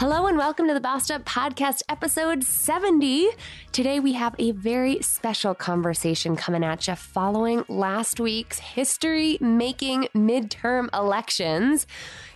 Hello and welcome to the Bossed Up Podcast, episode 70. Today we have a very special conversation coming at you following last week's history making midterm elections.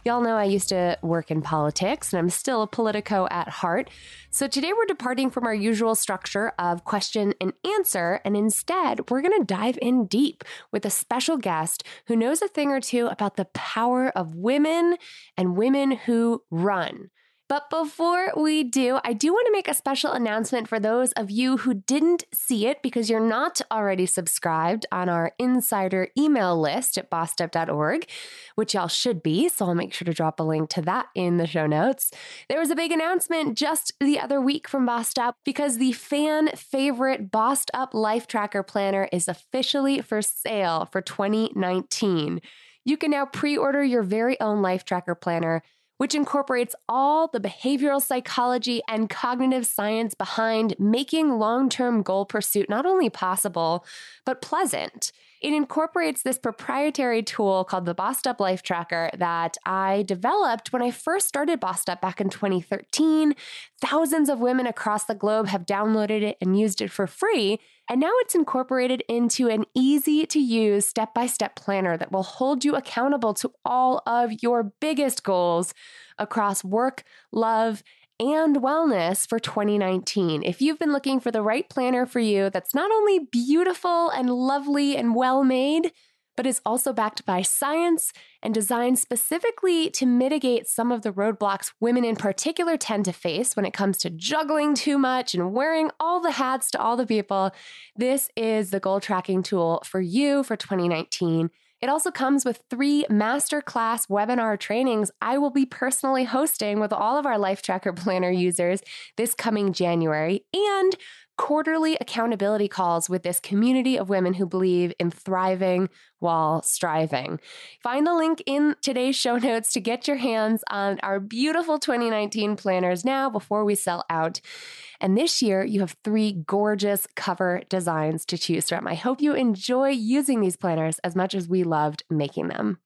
Y'all know I used to work in politics and I'm still a politico at heart. So today we're departing from our usual structure of question and answer, and instead we're going to dive in deep with a special guest who knows a thing or two about the power of women and women who run. But before we do, I do want to make a special announcement for those of you who didn't see it because you're not already subscribed on our insider email list at bossedup.org, which y'all should be. So I'll make sure to drop a link to that in the show notes. There was a big announcement just the other week from Bossed Up because the fan favorite Bossed Up Life Tracker Planner is officially for sale for 2019. You can now pre order your very own Life Tracker Planner which incorporates all the behavioral psychology and cognitive science behind making long term goal pursuit not only possible, but pleasant. It incorporates this proprietary tool called the Bossed Up Life Tracker that I developed when I first started Bossed Up back in 2013. Thousands of women across the globe have downloaded it and used it for free. And now it's incorporated into an easy to use step by step planner that will hold you accountable to all of your biggest goals across work, love, and wellness for 2019. If you've been looking for the right planner for you that's not only beautiful and lovely and well made, but is also backed by science and designed specifically to mitigate some of the roadblocks women in particular tend to face when it comes to juggling too much and wearing all the hats to all the people. This is the goal tracking tool for you for 2019. It also comes with three masterclass webinar trainings I will be personally hosting with all of our Life Tracker Planner users this coming January, and quarterly accountability calls with this community of women who believe in thriving while striving. Find the link in today's show notes to get your hands on our beautiful 2019 planners now before we sell out. And this year, you have three gorgeous cover designs to choose from. I hope you enjoy using these planners as much as we loved making them.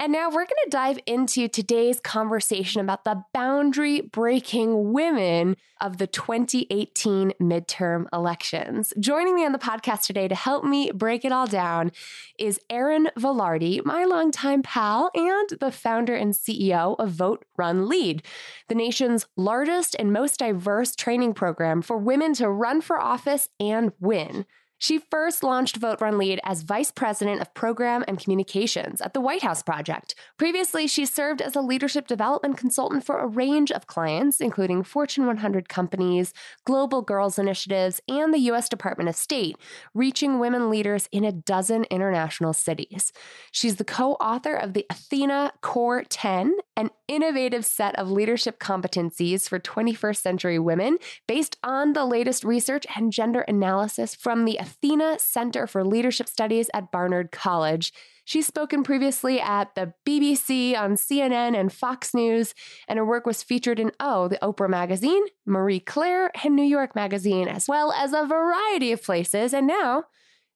And now we're going to dive into today's conversation about the boundary breaking women of the 2018 midterm elections. Joining me on the podcast today to help me break it all down is Erin Vilardi, my longtime pal and the founder and CEO of Vote Run Lead, the nation's largest and most diverse training program for women to run for office and win. She first launched Vote Run Lead as Vice President of Program and Communications at the White House Project. Previously, she served as a leadership development consultant for a range of clients, including Fortune 100 companies, Global Girls Initiatives, and the U.S. Department of State, reaching women leaders in a dozen international cities. She's the co author of the Athena Core 10, an innovative set of leadership competencies for 21st century women based on the latest research and gender analysis from the Athena Center for Leadership Studies at Barnard College. She's spoken previously at the BBC, on CNN, and Fox News, and her work was featured in Oh, the Oprah Magazine, Marie Claire, and New York Magazine, as well as a variety of places. And now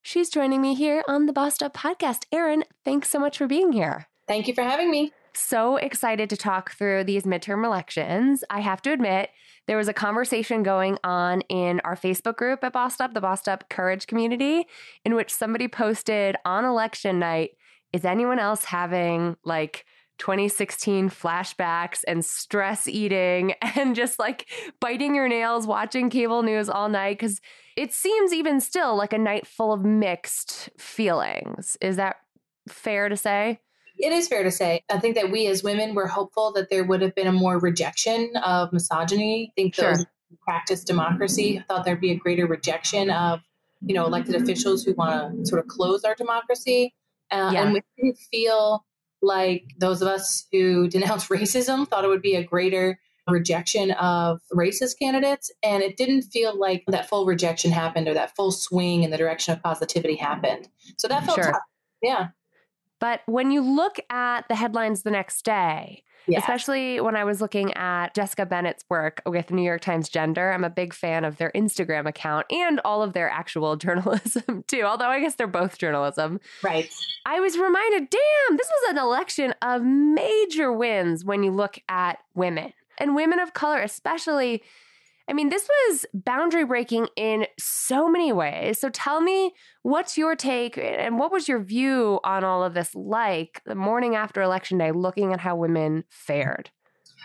she's joining me here on the Bossed Up podcast. Erin, thanks so much for being here. Thank you for having me. So excited to talk through these midterm elections. I have to admit, there was a conversation going on in our Facebook group at Bossed Up, the Bossed Up Courage community, in which somebody posted on election night, is anyone else having like 2016 flashbacks and stress eating and just like biting your nails, watching cable news all night? Because it seems even still like a night full of mixed feelings. Is that fair to say? It is fair to say. I think that we as women were hopeful that there would have been a more rejection of misogyny. I think those sure. who practice democracy thought there'd be a greater rejection of, you know, elected officials who want to sort of close our democracy. Uh, yeah. And we didn't feel like those of us who denounce racism thought it would be a greater rejection of racist candidates. And it didn't feel like that full rejection happened or that full swing in the direction of positivity happened. So that felt sure. tough. Yeah. But when you look at the headlines the next day, yeah. especially when I was looking at Jessica Bennett's work with New York Times Gender, I'm a big fan of their Instagram account and all of their actual journalism too, although I guess they're both journalism. Right. I was reminded, damn, this was an election of major wins when you look at women. And women of color, especially, I mean, this was boundary breaking in so many ways. So tell me, what's your take and what was your view on all of this like the morning after election day, looking at how women fared?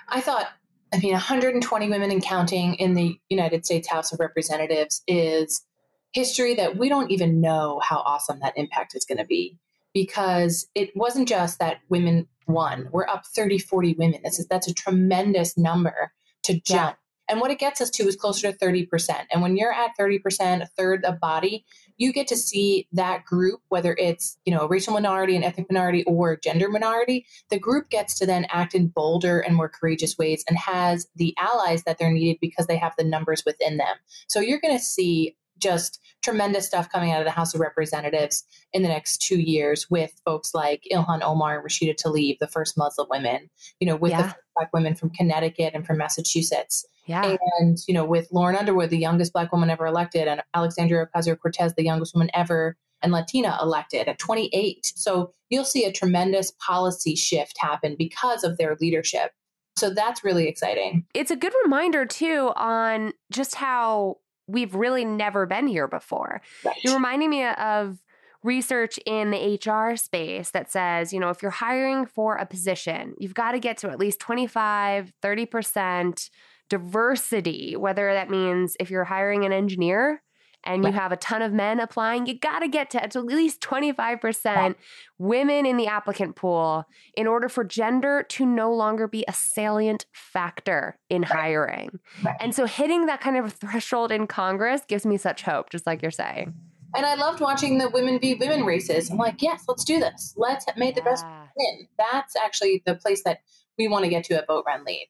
I thought, I mean, 120 women and counting in the United States House of Representatives is history that we don't even know how awesome that impact is going to be because it wasn't just that women won. We're up 30, 40 women. That's a, that's a tremendous number to jump. Yeah. And what it gets us to is closer to 30%. And when you're at 30%, a third of body, you get to see that group, whether it's, you know, a racial minority, an ethnic minority, or gender minority, the group gets to then act in bolder and more courageous ways and has the allies that they're needed because they have the numbers within them. So you're going to see just tremendous stuff coming out of the House of Representatives in the next two years with folks like Ilhan Omar and Rashida Tlaib, the first Muslim women, you know, with yeah. the black women from Connecticut and from Massachusetts. Yeah. And, you know, with Lauren Underwood, the youngest black woman ever elected, and Alexandria Ocasio Cortez, the youngest woman ever and Latina elected at 28. So you'll see a tremendous policy shift happen because of their leadership. So that's really exciting. It's a good reminder, too, on just how we've really never been here before. Right. You're reminding me of research in the HR space that says, you know, if you're hiring for a position, you've got to get to at least 25, 30% diversity, whether that means if you're hiring an engineer, and you have a ton of men applying, you got to get to at least 25% women in the applicant pool in order for gender to no longer be a salient factor in hiring. And so hitting that kind of threshold in Congress gives me such hope, just like you're saying. And I loved watching the women be women races. I'm like, yes, let's do this. Let's make the best win. That's actually the place that we want to get to at Vote Run Lead.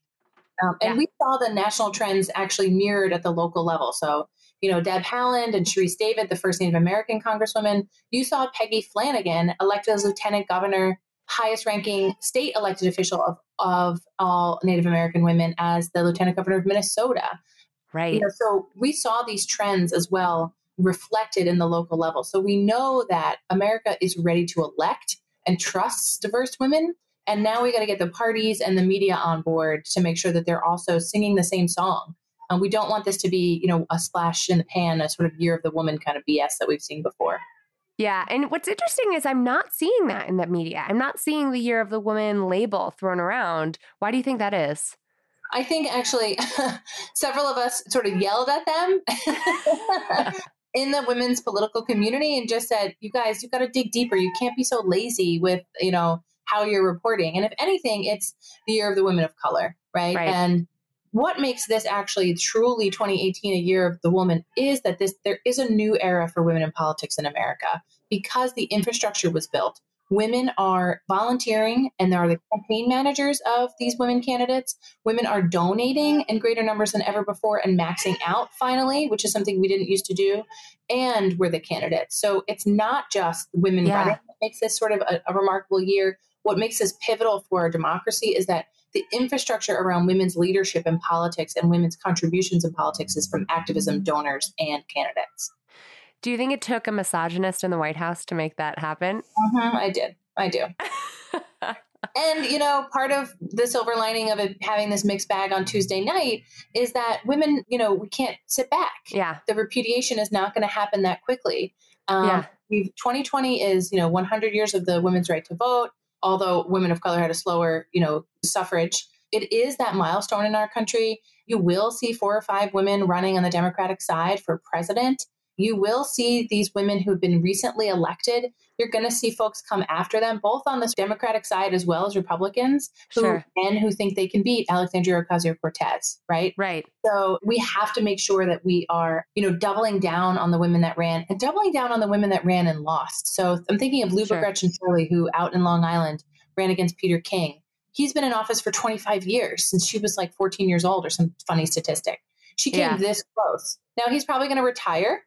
Um, and yeah. we saw the national trends actually mirrored at the local level. So you know, Deb Haaland and Sharice Davids, the first Native American congresswoman. You saw Peggy Flanagan elected as lieutenant governor, highest ranking state elected official of, of all Native American women as the lieutenant governor of Minnesota. Right. You know, so we saw these trends as well reflected in the local level. So we know that America is ready to elect and trusts diverse women. And now we got to get the parties and the media on board to make sure that they're also singing the same song um, we don't want this to be, you know, a splash in the pan, a sort of year of the woman kind of BS that we've seen before. Yeah. And what's interesting is I'm not seeing that in the media. I'm not seeing the year of the woman label thrown around. Why do you think that is? I think actually several of us sort of yelled at them in the women's political community and just said, you guys, you got to dig deeper. You can't be so lazy with, you know, how you're reporting. And if anything, it's the year of the women of color, right? right. And what makes this actually truly 2018 a year of the woman is that this there is a new era for women in politics in America because the infrastructure was built. Women are volunteering and there are the campaign managers of these women candidates. Women are donating in greater numbers than ever before and maxing out finally, which is something we didn't used to do. And we're the candidates. So it's not just women yeah. running that makes this sort of a, a remarkable year. What makes this pivotal for our democracy is that the infrastructure around women's leadership in politics and women's contributions in politics is from activism, donors, and candidates. Do you think it took a misogynist in the White House to make that happen? Mm-hmm, I did. I do. and you know, part of the silver lining of it having this mixed bag on Tuesday night is that women, you know, we can't sit back. Yeah, the repudiation is not going to happen that quickly. Um, yeah. 2020 is you know 100 years of the women's right to vote although women of color had a slower, you know, suffrage, it is that milestone in our country. You will see four or five women running on the Democratic side for president. You will see these women who have been recently elected. You're going to see folks come after them, both on the Democratic side as well as Republicans, who sure. and who think they can beat Alexandria Ocasio Cortez. Right. Right. So we have to make sure that we are, you know, doubling down on the women that ran and doubling down on the women that ran and lost. So I'm thinking of Liuba sure. Grechen Shirley, who out in Long Island ran against Peter King. He's been in office for 25 years since she was like 14 years old, or some funny statistic. She came yeah. this close. Now he's probably going to retire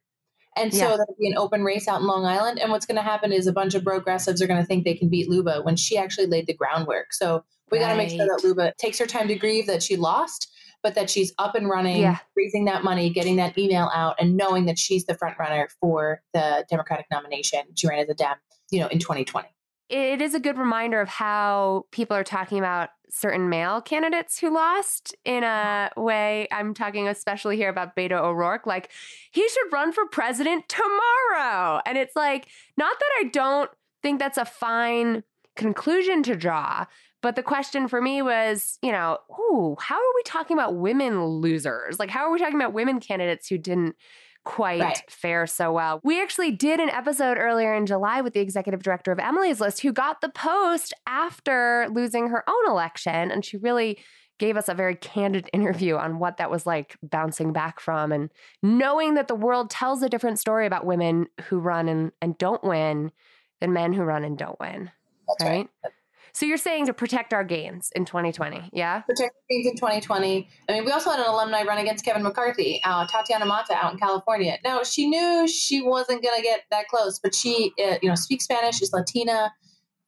and so yeah. there'll be an open race out in Long Island. And what's going to happen is a bunch of progressives are going to think they can beat Liuba when she actually laid the groundwork. So we right. got to make sure that Liuba takes her time to grieve that she lost, but that she's up and running, yeah. raising that money, getting that email out, and knowing that she's the front runner for the Democratic nomination. She ran as a Dem, you know, in 2020. It is a good reminder of how people are talking about certain male candidates who lost in a way. I'm talking especially here about Beto O'Rourke. Like, he should run for president tomorrow. And it's like, not that I don't think that's a fine conclusion to draw. But the question for me was, you know, ooh, how are we talking about women losers? Like, how are we talking about women candidates who didn't quite right. fare so well. We actually did an episode earlier in July with the executive director of Emily's List who got the post after losing her own election. And she really gave us a very candid interview on what that was like bouncing back from and knowing that the world tells a different story about women who run and, and don't win than men who run and don't win. That's right? right. So you're saying to protect our gains in 2020, yeah? Protect our gains in 2020. I mean, we also had an alumni run against Kevin McCarthy, uh, Tatiana Matta out in California. Now, she knew she wasn't going to get that close, but she, uh, you know, speaks Spanish, is Latina,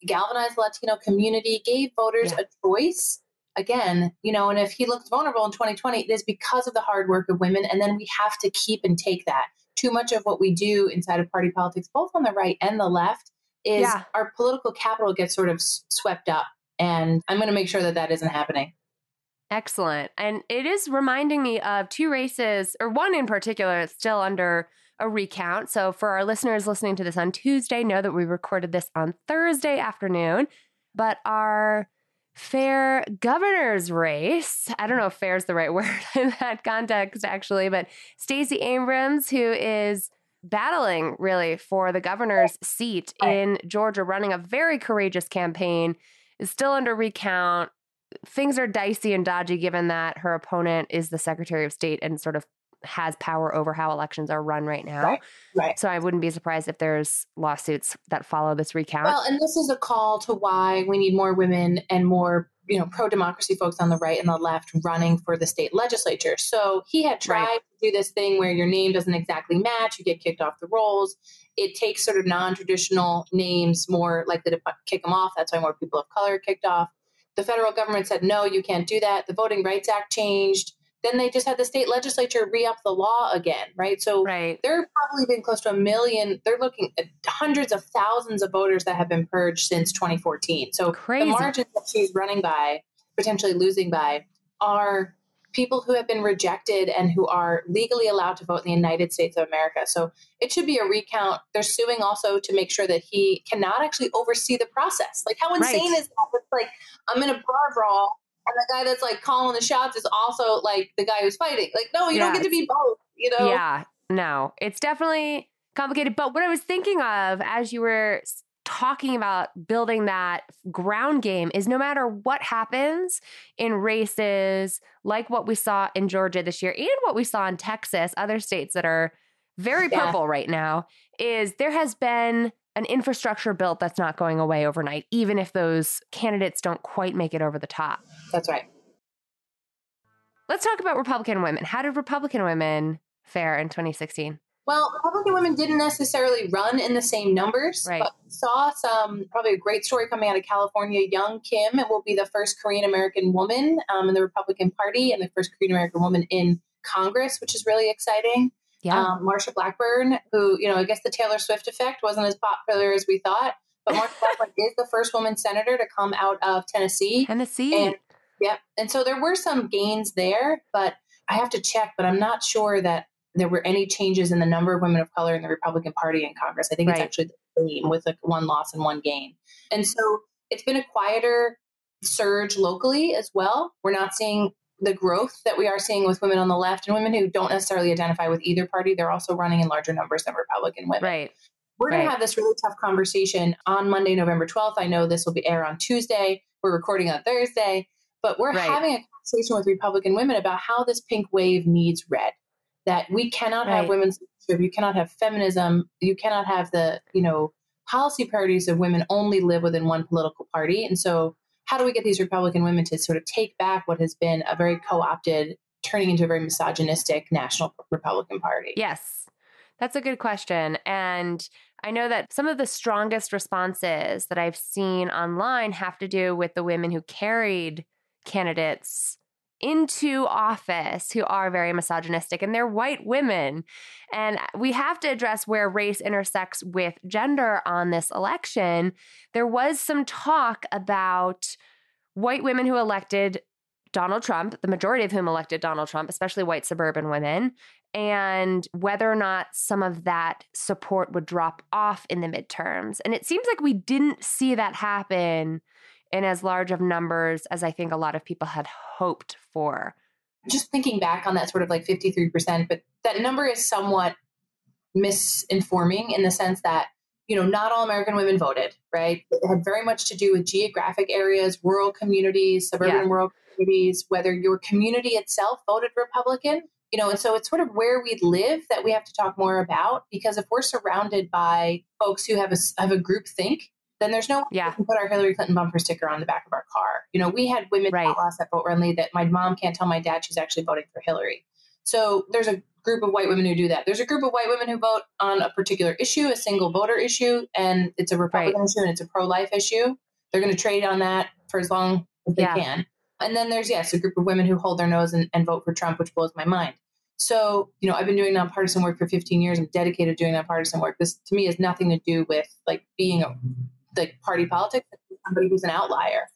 galvanized the Latino community, gave voters yeah. a choice. Again, you know, and if he looks vulnerable in 2020, it is because of the hard work of women. And then we have to keep and take that. Too much of what we do inside of party politics, both on the right and the left, is yeah. our political capital gets sort of swept up. And I'm going to make sure that that isn't happening. Excellent. And it is reminding me of two races, or one in particular, that's still under a recount. So for our listeners listening to this on Tuesday, know that we recorded this on Thursday afternoon. But our fair governor's race, I don't know if fair is the right word in that context, actually, but Stacey Abrams, who is battling really for the governor's seat in Georgia, running a very courageous campaign, is still under recount. Things are dicey and dodgy given that her opponent is the Secretary of State and sort of has power over how elections are run right now. Right. right. So I wouldn't be surprised if there's lawsuits that follow this recount. Well, and this is a call to why we need more women and more you know pro democracy folks on the right and the left running for the state legislature. So he had tried right. to do this thing where your name doesn't exactly match, you get kicked off the rolls. It takes sort of non-traditional names more likely to kick them off. That's why more people of color kicked off. The federal government said no, you can't do that. The Voting Rights Act changed then they just had the state legislature re up the law again, right? So right. there have probably been close to a million. They're looking at hundreds of thousands of voters that have been purged since 2014. So Crazy. the margins that she's running by, potentially losing by, are people who have been rejected and who are legally allowed to vote in the United States of America. So it should be a recount. They're suing also to make sure that he cannot actually oversee the process. Like, how insane right. is that? It's like, I'm in a bar brawl and the guy that's like calling the shots is also like the guy who's fighting. Like, no, you don't get to be both, you know? Yeah, no, it's definitely complicated. But what I was thinking of as you were talking about building that ground game is no matter what happens in races like what we saw in Georgia this year and what we saw in Texas, other states that are very purple right now, is there has been an infrastructure built that's not going away overnight, even if those candidates don't quite make it over the top. That's right. Let's talk about Republican women. How did Republican women fare in 2016? Well, Republican women didn't necessarily run in the same numbers, right. but saw some probably a great story coming out of California. Young Kim will be the first Korean American woman um, in the Republican Party and the first Korean American woman in Congress, which is really exciting. Yeah. Um, Marsha Blackburn, who, you know, I guess the Taylor Swift effect wasn't as popular as we thought, but Marsha Blackburn is the first woman senator to come out of Tennessee. Tennessee. And, yep. And so there were some gains there, but I have to check, but I'm not sure that there were any changes in the number of women of color in the Republican Party in Congress. I think right. it's actually the same with like one loss and one gain. And so it's been a quieter surge locally as well. We're not seeing the growth that we are seeing with women on the left and women who don't necessarily identify with either party, they're also running in larger numbers than Republican women. Right. We're going to have this really tough conversation on Monday, November 12th. I know this will be air on Tuesday. We're recording on Thursday, but we're right. having a conversation with Republican women about how this pink wave needs red. That we cannot right. have women's you cannot have feminism, you cannot have the, you know, policy priorities of women only live within one political party. And so how do we get these Republican women to sort of take back what has been a very co opted, turning into a very misogynistic national Republican Party? Yes, that's a good question. And I know that some of the strongest responses that I've seen online have to do with the women who carried candidates into office who are very misogynistic, and they're white women. And we have to address where race intersects with gender on this election. There was some talk about white women who elected Donald Trump, the majority of whom elected Donald Trump, especially white suburban women, and whether or not some of that support would drop off in the midterms. And it seems like we didn't see that happen in as large of numbers as I think a lot of people had hoped for. Just thinking back on that sort of like 53%, but that number is somewhat misinforming in the sense that you know, not all American women voted, right? It had very much to do with geographic areas, rural communities, suburban yeah. rural communities, whether your community itself voted Republican you know, and so it's sort of where we live that we have to talk more about because if we're surrounded by folks who have a have a group think, then there's no yeah. we can put our Hillary Clinton bumper sticker on the back of our car. You know, we had women right. lost that vote Renly that my mom can't tell my dad she's actually voting for Hillary. So there's a group of white women who do that. There's a group of white women who vote on a particular issue, a single voter issue, and it's a Republican right. issue and it's a pro life issue. They're going to trade on that for as long as they yeah. can. And then there's, yes, a group of women who hold their nose and, and vote for Trump, which blows my mind. So, you know, I've been doing nonpartisan work for 15 years. I'm dedicated to doing nonpartisan work. This to me has nothing to do with like being a like party politics, somebody who's an outlier.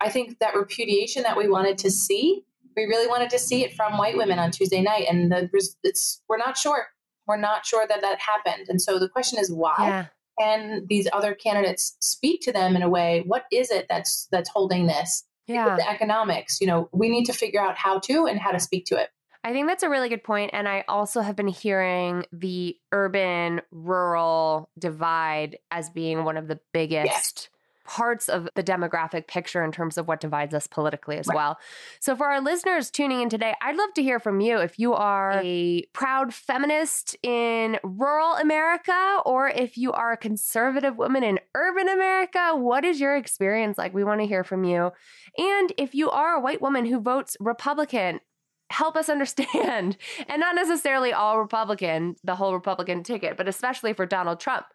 I think that repudiation that we wanted to see, we really wanted to see it from white women on Tuesday night, and the, it's we're not sure. We're not sure that that happened, and so the question is why. Yeah. Can these other candidates speak to them in a way? What is it that's that's holding this? Yeah, the economics. You know, we need to figure out how to and how to speak to it. I think that's a really good point. And I also have been hearing the urban rural divide as being one of the biggest. Yes. Parts of the demographic picture in terms of what divides us politically as right. well. So, for our listeners tuning in today, I'd love to hear from you if you are a proud feminist in rural America or if you are a conservative woman in urban America. What is your experience like? We want to hear from you. And if you are a white woman who votes Republican, help us understand. And not necessarily all Republican, the whole Republican ticket, but especially for Donald Trump.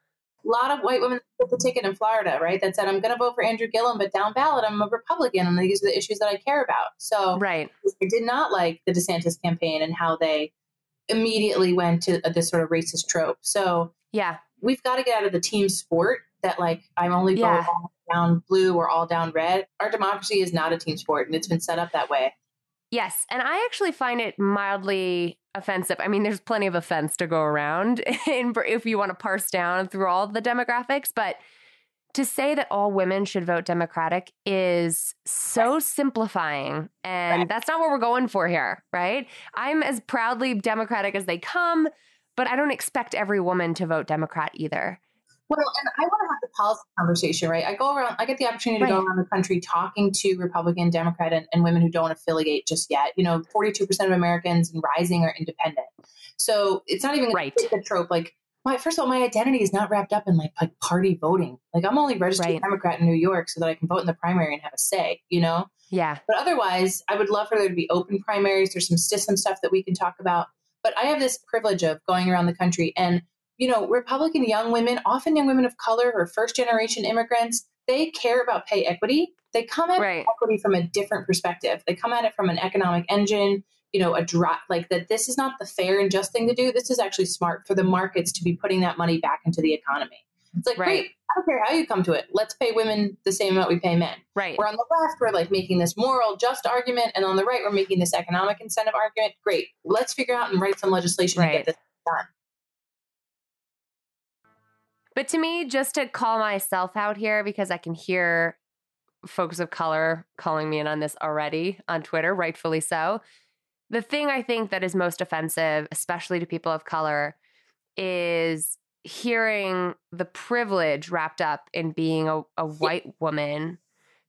A lot of white women took the ticket in Florida, right? That said, I'm going to vote for Andrew Gillum, but down ballot, I'm a Republican, and these are the issues that I care about. So, right, I did not like the DeSantis campaign and how they immediately went to uh, this sort of racist trope. So, yeah, we've got to get out of the team sport that like I'm only yeah. all down blue or all down red. Our democracy is not a team sport, and it's been set up that way. Yes. And I actually find it mildly offensive. I mean, there's plenty of offense to go around if you want to parse down through all the demographics. But to say that all women should vote Democratic is so simplifying. And that's not what we're going for here, right? I'm as proudly Democratic as they come, but I don't expect every woman to vote Democrat either. Well, and I want to have the policy conversation, right? I go around, I get the opportunity right. to go around the country talking to Republican, Democrat, and, and women who don't affiliate just yet. You know, 42% of Americans and rising are independent. So it's not even right. the trope like, my, first of all, my identity is not wrapped up in like, like party voting. Like I'm only registered right. Democrat in New York so that I can vote in the primary and have a say, you know? Yeah. But otherwise, I would love for there to be open primaries. There's some system stuff that we can talk about. But I have this privilege of going around the country and you know, Republican young women, often young women of color or first generation immigrants, they care about pay equity. They come at right. equity from a different perspective. They come at it from an economic engine, you know, a drop like that. This is not the fair and just thing to do. This is actually smart for the markets to be putting that money back into the economy. It's like, right. great, I don't care how you come to it. Let's pay women the same amount we pay men. Right. We're on the left, we're like making this moral, just argument. And on the right, we're making this economic incentive argument. Great. Let's figure out and write some legislation right. to get this done. But to me, just to call myself out here because I can hear folks of color calling me in on this already on Twitter, rightfully so. The thing I think that is most offensive, especially to people of color, is hearing the privilege wrapped up in being a, a white woman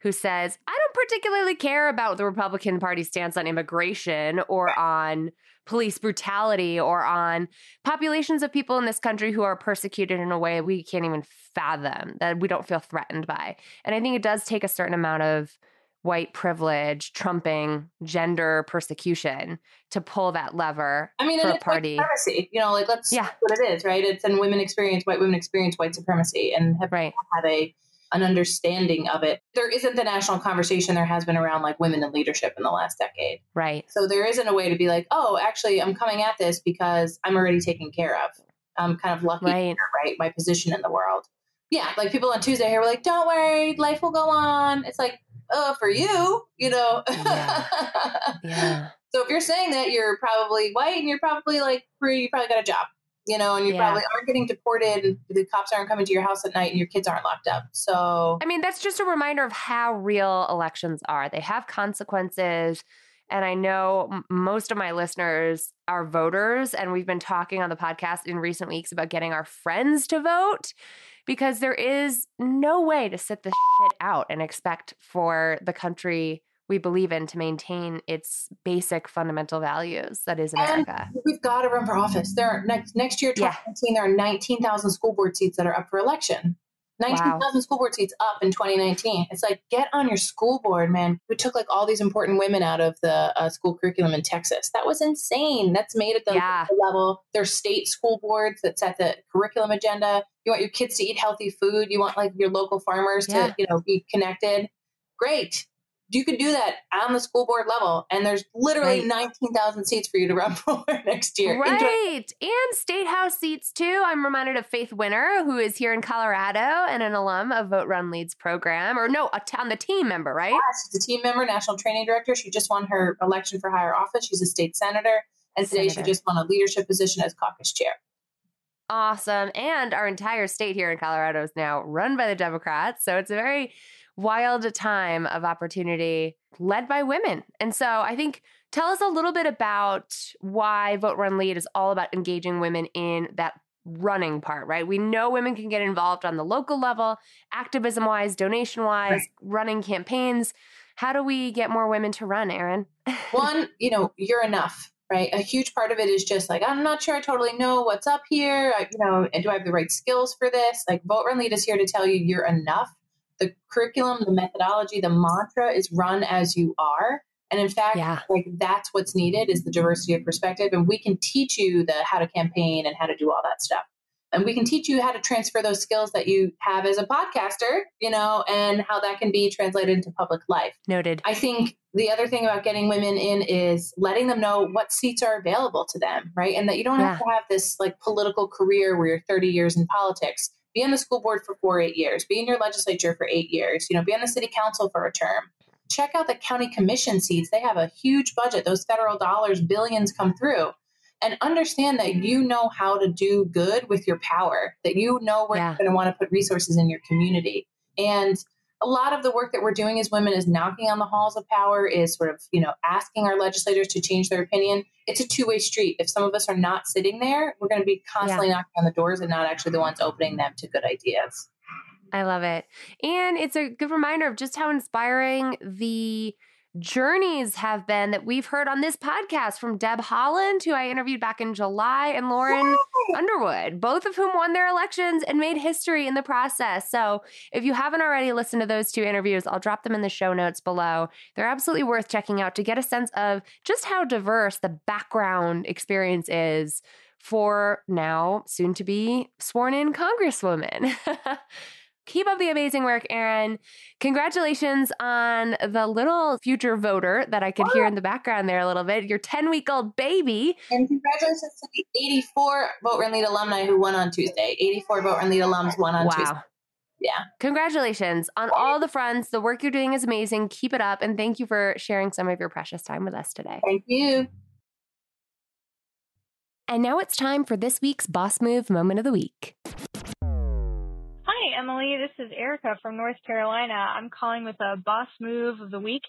who says, I don't particularly care about the Republican Party stance on immigration or on police brutality or on populations of people in this country who are persecuted in a way we can't even fathom, that we don't feel threatened by. And I think it does take a certain amount of white privilege trumping gender persecution to pull that lever I mean, for a party. supremacy. You know, like let's yeah. what it is, right? It's in women experience, white women experience white supremacy and have right. had a an understanding of it. There isn't the national conversation there has been around like women in leadership in the last decade. Right. So there isn't a way to be like, oh, actually, I'm coming at this because I'm already taken care of. I'm kind of lucky, right? Here, right? My position in the world. Yeah, like people on Tuesday here were like, don't worry, life will go on. It's like, oh, for you, you know. Yeah. yeah. So if you're saying that, you're probably white and you're probably like free, you probably got a job you know, and you yeah. probably aren't getting deported. The cops aren't coming to your house at night, and your kids aren't locked up. So, I mean, that's just a reminder of how real elections are. They have consequences. And I know m- most of my listeners are voters, and we've been talking on the podcast in recent weeks about getting our friends to vote because there is no way to sit this shit out and expect for the country we believe in to maintain its basic fundamental values that is America. And we've got to run for office. There are next next year 2019 yeah. there are 19,000 school board seats that are up for election. 19,000 wow. school board seats up in 2019. It's like get on your school board, man. We took like all these important women out of the uh, school curriculum in Texas. That was insane. That's made at the yeah. level. There's state school boards that set the curriculum agenda. You want your kids to eat healthy food. You want like your local farmers yeah. to, you know, be connected. Great you could do that on the school board level and there's literally right. 19,000 seats for you to run for next year. Right. And state house seats too. I'm reminded of Faith Winter, who is here in Colorado and an alum of Vote Run Leads program, or no, on the team member, right? Yeah, she's a team member, national training director. She just won her election for higher office. She's a state senator. And today senator. she just won a leadership position as caucus chair. Awesome. And our entire state here in Colorado is now run by the Democrats. So it's a very wild time of opportunity led by women. And so I think tell us a little bit about why Vote Run Lead is all about engaging women in that running part, right? We know women can get involved on the local level, activism wise, donation wise, right. running campaigns. How do we get more women to run, Erin? One, you know, you're enough right? A huge part of it is just like, I'm not sure I totally know what's up here. I, you know, and do I have the right skills for this? Like, Vote Run Lead is here to tell you you're enough the curriculum, the methodology, the mantra is run as you are. And in fact, yeah. like that's what's needed is the diversity of perspective. And we can teach you the how to campaign and how to do all that stuff. And we can teach you how to transfer those skills that you have as a podcaster, you know, and how that can be translated into public life. Noted. I think the other thing about getting women in is letting them know what seats are available to them, right? And that you don't yeah. have to have this like political career where you're 30 years in politics be on the school board for four, eight years, be in your legislature for eight years, you know, be on the city council for a term. Check out the county commission seats. They have a huge budget. Those federal dollars, billions come through. And understand that you know how to do good with your power, that you know where yeah. you're going to want to put resources in your community. And a lot of the work that we're doing as women is knocking on the halls of power, is sort of, you know, asking our legislators to change their opinion. It's a two way street. If some of us are not sitting there, we're going to be constantly yeah. knocking on the doors and not actually the ones opening them to good ideas. I love it. And it's a good reminder of just how inspiring the journeys have been that we've heard on this podcast from Deb Haaland, who I interviewed back in July, and Lauren! Underwood, both of whom won their elections and made history in the process. So if you haven't already listened to those two interviews, I'll drop them in the show notes below. They're absolutely worth checking out to get a sense of just how diverse the background experience is for now soon to be sworn in Congresswoman. Keep up the amazing work, Erin. Congratulations on the little future voter that I could hear in the background there a little bit. Your 10 week old baby. And congratulations to the 84 Vote Run Lead alumni who won on Tuesday. 84 Vote Run Lead alums won on Tuesday. wow. Tuesday. Yeah. Congratulations on all the fronts. The work you're doing is amazing. Keep it up. And thank you for sharing some of your precious time with us today. Thank you. And now it's time for this week's Boss Move Moment of the Week. Emilie. This is Erica from North Carolina. I'm calling with a boss move of the week.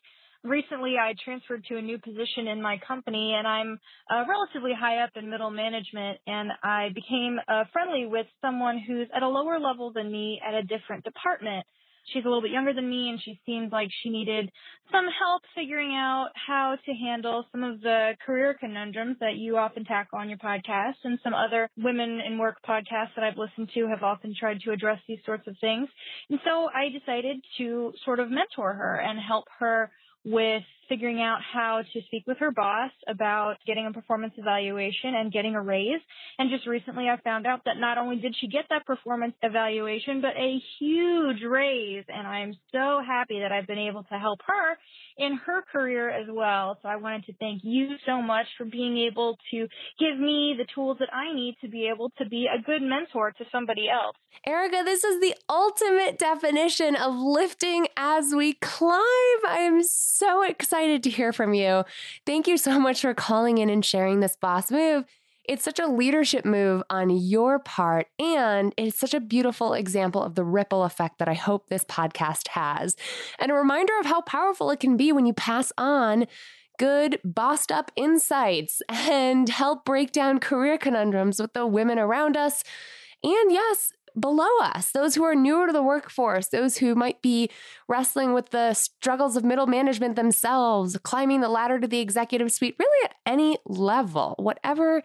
Recently, I transferred to a new position in my company, and I'm uh, relatively high up in middle management. And I became uh, friendly with someone who's at a lower level than me at a different department she's a little bit younger than me and she seemed like she needed some help figuring out how to handle some of the career conundrums that you often tackle on your podcast and some other women in work podcasts that I've listened to have often tried to address these sorts of things. And so I decided to sort of mentor her and help her with figuring out how to speak with her boss about getting a performance evaluation and getting a raise. And just recently I found out that not only did she get that performance evaluation, but a huge raise. And I'm so happy that I've been able to help her in her career as well. So I wanted to thank you so much for being able to give me the tools that I need to be able to be a good mentor to somebody else. Erica, this is the ultimate definition of lifting as we climb. I am so excited to hear from you. Thank you so much for calling in and sharing this boss move. It's such a leadership move on your part, and it's such a beautiful example of the ripple effect that I hope this podcast has. And a reminder of how powerful it can be when you pass on good, bossed up insights and help break down career conundrums with the women around us. And yes, below us, those who are newer to the workforce, those who might be wrestling with the struggles of middle management themselves, climbing the ladder to the executive suite, really at any level, whatever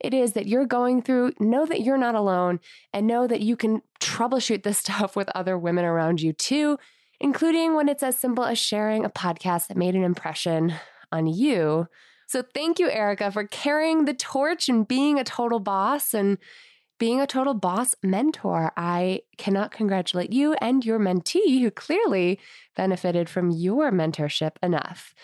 it is that you're going through, know that you're not alone and know that you can troubleshoot this stuff with other women around you too, including when it's as simple as sharing a podcast that made an impression on you. So thank you, Erica, for carrying the torch and being a total boss and being a total boss mentor. I cannot congratulate you and your mentee who clearly benefited from your mentorship enough.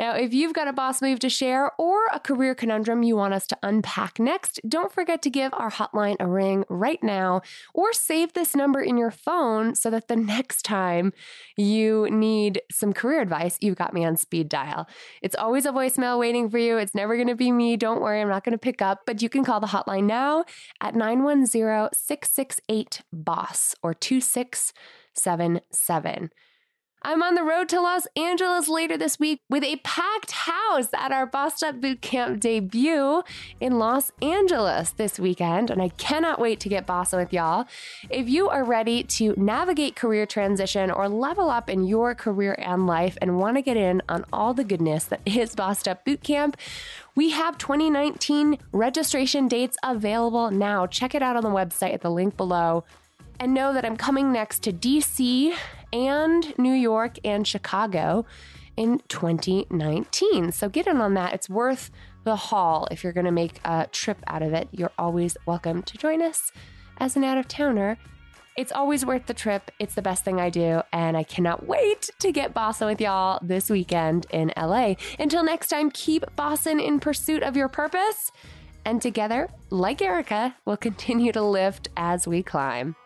Now, if you've got a boss move to share or a career conundrum you want us to unpack next, don't forget to give our hotline a ring right now or save this number in your phone so that the next time you need some career advice, you've got me on speed dial. It's always a voicemail waiting for you. It's never going to be me. Don't worry, I'm not going to pick up, but you can call the hotline now at 910 668 BOSS or 2677. I'm on the road to Los Angeles later this week with a packed house at our Bossed Up Bootcamp debut in Los Angeles this weekend, and I cannot wait to get bossing with y'all. If you are ready to navigate career transition or level up in your career and life and want to get in on all the goodness that is Bossed Up Bootcamp, we have 2019 registration dates available now. Check it out on the website at the link below. And know that I'm coming next to DC and New York and Chicago in 2019. So get in on that. It's worth the haul if you're going to make a trip out of it. You're always welcome to join us as an out of towner. It's always worth the trip. It's the best thing I do. And I cannot wait to get bossing with y'all this weekend in LA. Until next time, keep bossing in pursuit of your purpose. And together, like Erica, we'll continue to lift as we climb.